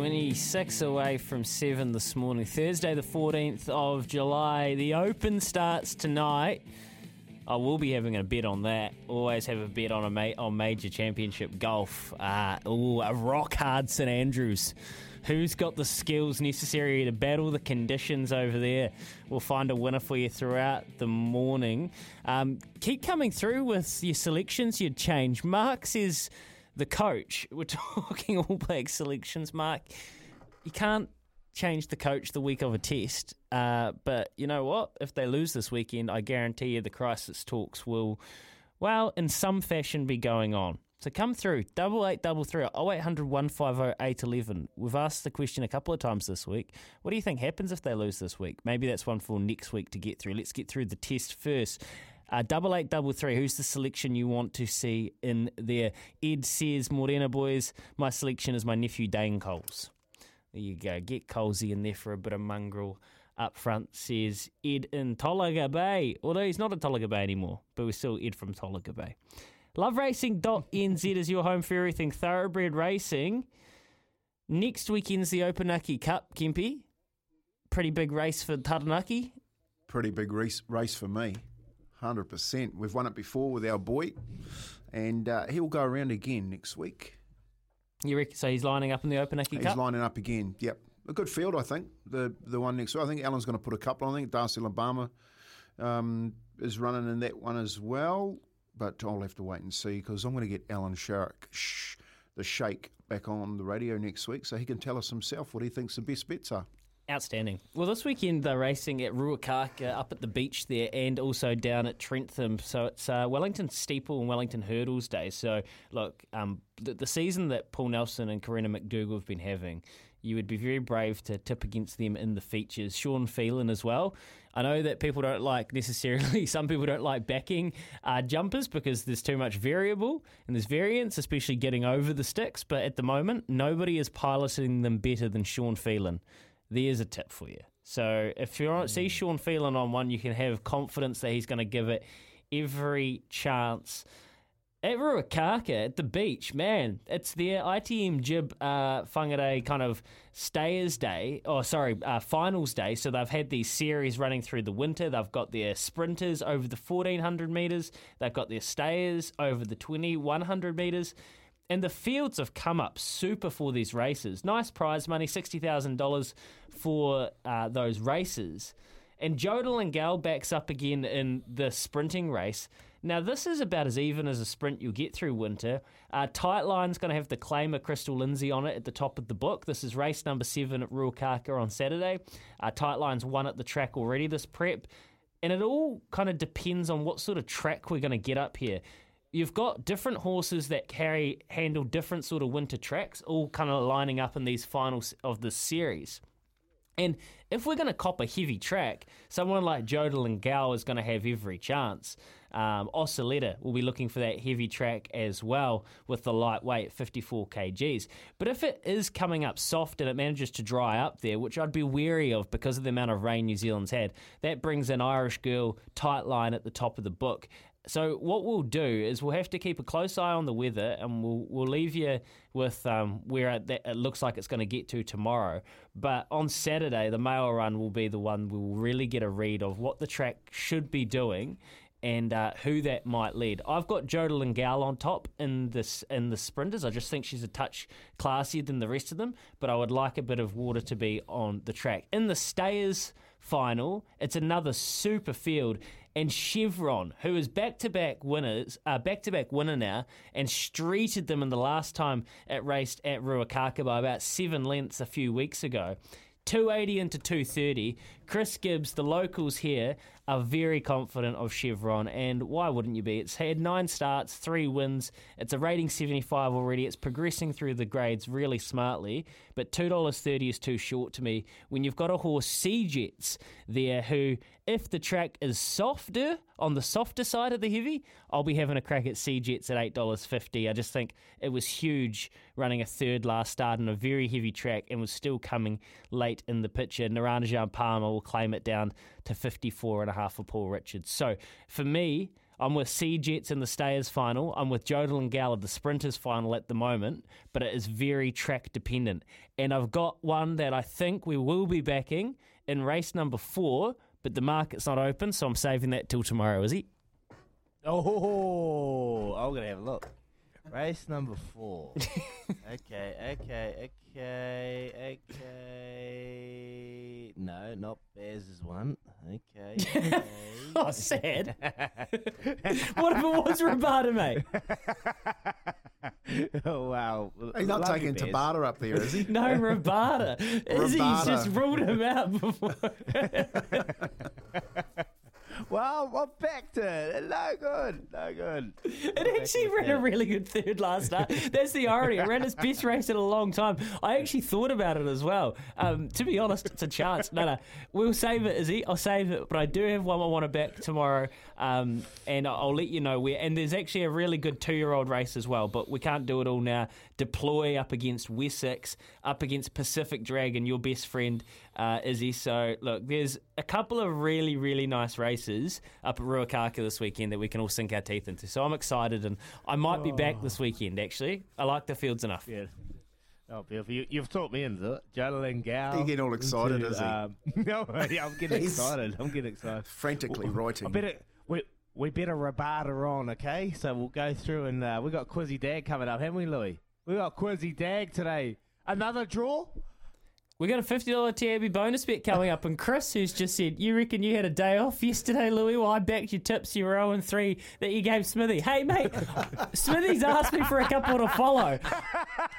26 away from 7 this morning. Thursday, the 14th of July. The Open starts tonight. I will be having a bet on that. Always have a bet on a ma- on major championship golf. Uh, ooh, a rock hard St Andrews. Who's got the skills necessary to battle the conditions over there? We'll find a winner for you throughout the morning. Um, keep coming through with your selections you'd change. Mark says the coach. We're talking All Black selections, Mark. You can't change the coach the week of a test. Uh, but you know what? If they lose this weekend, I guarantee you the crisis talks will, well, in some fashion, be going on. So come through, double eight double three, oh eight hundred one five oh eight eleven. We've asked the question a couple of times this week. What do you think happens if they lose this week? Maybe that's one for next week to get through. Let's get through the test first. Uh, double eight, double three. Who's the selection you want to see in there? Ed says, Morena boys, my selection is my nephew Dane Coles. There you go. Get Colesy in there for a bit of mongrel up front, says Ed in Tolaga Bay. Although he's not in Tolaga Bay anymore, but we're still Ed from Tolaga Bay. LoveRacing.nz is your home for everything thoroughbred racing. Next weekend's the Opunake Cup, Kempy. Pretty big race for Taranaki. Pretty big race, race for me. 100%. We've won it before with our boy, and uh, he'll go around again next week. You reckon, so he's lining up in the Opunake He's Cup? He's lining up again. Yep. A good field, I think. The the one next week. I think Alan's going to put a couple on. I think Darcy Obama um, is running in that one as well. But I'll have to wait and see because I'm going to get Alan Sharrock, shh, the Shake, back on the radio next week so he can tell us himself what he thinks the best bets are. Outstanding. Well, this weekend they're racing at Ruakaka up at the beach there and also down at Trentham. So it's uh, Wellington Steeple and Wellington Hurdles Day. So, look, um, the, the season that Paul Nelson and Corina McDougal have been having, you would be very brave to tip against them in the features. Shaun Phelan as well. I know that people don't like necessarily, some people don't like backing uh, jumpers because there's too much variable and there's variance, especially getting over the sticks. But at the moment, nobody is piloting them better than Shaun Phelan there's a tip for you. So if you see Shaun Phelan on one, you can have confidence that he's going to give it every chance. At Ruakaka, at the beach, man, it's their ITM Jib uh, Whangarei kind of stayers day, or sorry, uh, finals day. So they've had these series running through the winter. They've got their sprinters over the 1400 metres, they've got their stayers over the 2100 metres. And the fields have come up super for these races. Nice prize money, $60,000 for uh, those races. And Jodel and Gal backs up again in the sprinting race. Now, this is about as even as a sprint you'll get through winter. Uh, Tightline's going to have the claimer Crystal Lindsay on it at the top of the book. This is race number seven at Ruakaka on Saturday. Uh, Tightline's won at the track already this prep. And it all kind of depends on what sort of track we're going to get up here you've got different horses that carry handle different sort of winter tracks, all kind of lining up in these finals of this series. And if we're going to cop a heavy track, someone like Jodel and Gal is going to have every chance. Um, will be looking for that heavy track as well with the lightweight 54 kgs. But if it is coming up soft and it manages to dry up there, which I'd be wary of because of the amount of rain New Zealand's had, that brings an Irish girl tight line at the top of the book. So what we'll do is we'll have to keep a close eye on the weather, and we'll we'll leave you with um, where it, it looks like it's going to get to tomorrow. But on Saturday, the mail run will be the one we will really get a read of what the track should be doing. and uh, who that might lead. I've got Jodie Gal on top in this in the sprinters. I just think she's a touch classier than the rest of them, but I would like a bit of water to be on the track. In the stayers final, it's another super field. And Chevron, who is back-to-back winners, uh, back-to-back winner now, and streeted them in the last time it raced at Ruakaka by about seven lengths a few weeks ago. 280 into 230. Chris Gibbs, the locals here, are very confident of Chevron, and why wouldn't you be? It's had nine starts, three wins. It's a rating 75 already. It's progressing through the grades really smartly, but $2.30 is too short to me when you've got a horse, Sea Jets, there who, if the track is softer, on the softer side of the heavy, I'll be having a crack at Sea Jets at $8.50. I just think it was huge running a third last start on a very heavy track and was still coming late in the picture. Naranjan Palmer will claim it down to 54 and a half for Paul Richards. So for me, I'm with Sea Jets in the Stayers final. I'm with Jodie Gal at the Sprinters final at the moment, but it is very track dependent. And I've got one that I think we will be backing in race number four, but the market's not open, so I'm saving that till tomorrow, is he? Oh, I'm going to have a look. Race number four. okay, okay, okay, okay. No, not Bears' is one. Okay. okay. oh, sad. what if it was Rabada, mate? oh, wow. He's not Love taking you, Tabata up there, is he? No, Rabada. Is he? He's just ruled him out before. Well, I backed it. No good. No good. It actually ran a really good third last night. That's the irony. It ran its best race in a long time. I actually thought about it as well. Um, to be honest, it's a chance. No, no, we'll save it, Izzy. I'll save it. But I do have one I want to back tomorrow, um, and I'll let you know where. And there's actually a really good two-year-old race as well, but we can't do it all now. Deploy up against Wessex, up against Pacific Dragon, your best friend, uh, Izzy. So look, there's a couple of really, really nice races up at Ruakaka this weekend that we can all sink our teeth into. So I'm excited, and I might be back this weekend. Actually, I like the fields enough. Yeah. Oh, beautiful. You, you've taught me into it. Jodie Gal. You get all excited, into, is he? Um, no, yeah, I'm getting excited. I'm getting excited. Frantically I writing. better we we better rabata on, okay? So we'll go through and uh, we got Quizzy Dag coming up, haven't we, Louis? We got Quizzy Dag today. Another draw. We got a fifty dollar TAB bonus bet coming up, and Chris, who's just said, "You reckon you had a day off yesterday, Louis? Well, I backed your tips. You were zero and three that you gave Smithy. Hey, mate, Smithy's asked me for a couple to follow.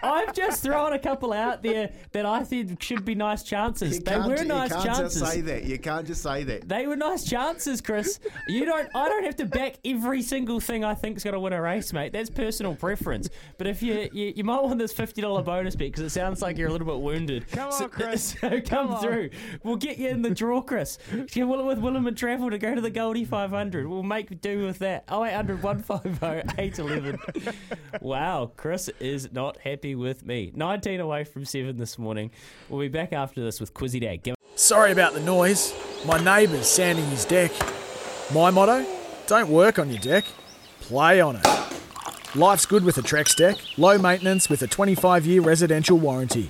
I've just thrown a couple out there that I think should be nice chances. You they can't, were you nice can't chances. just say that. You can't just say that. They were nice chances, Chris. You don't. I don't have to back every single thing I think's going to win a race, mate. That's personal preference. But if you you, you might want this fifty dollar bonus bet because it sounds like you're a little bit wounded. Come on, so, Chris. So come, Come through. We'll get you in the draw, Chris. Get Will with Willem and Travel to go to the Goldie 500. We'll make do with that. 0800 150 811. Wow, Chris is not happy with me. 19 away from 7 this morning. We'll be back after this with Quizzy Dag. Give Sorry about the noise. My neighbour's sanding his deck. My motto don't work on your deck, play on it. Life's good with a Trex deck, low maintenance with a 25 year residential warranty.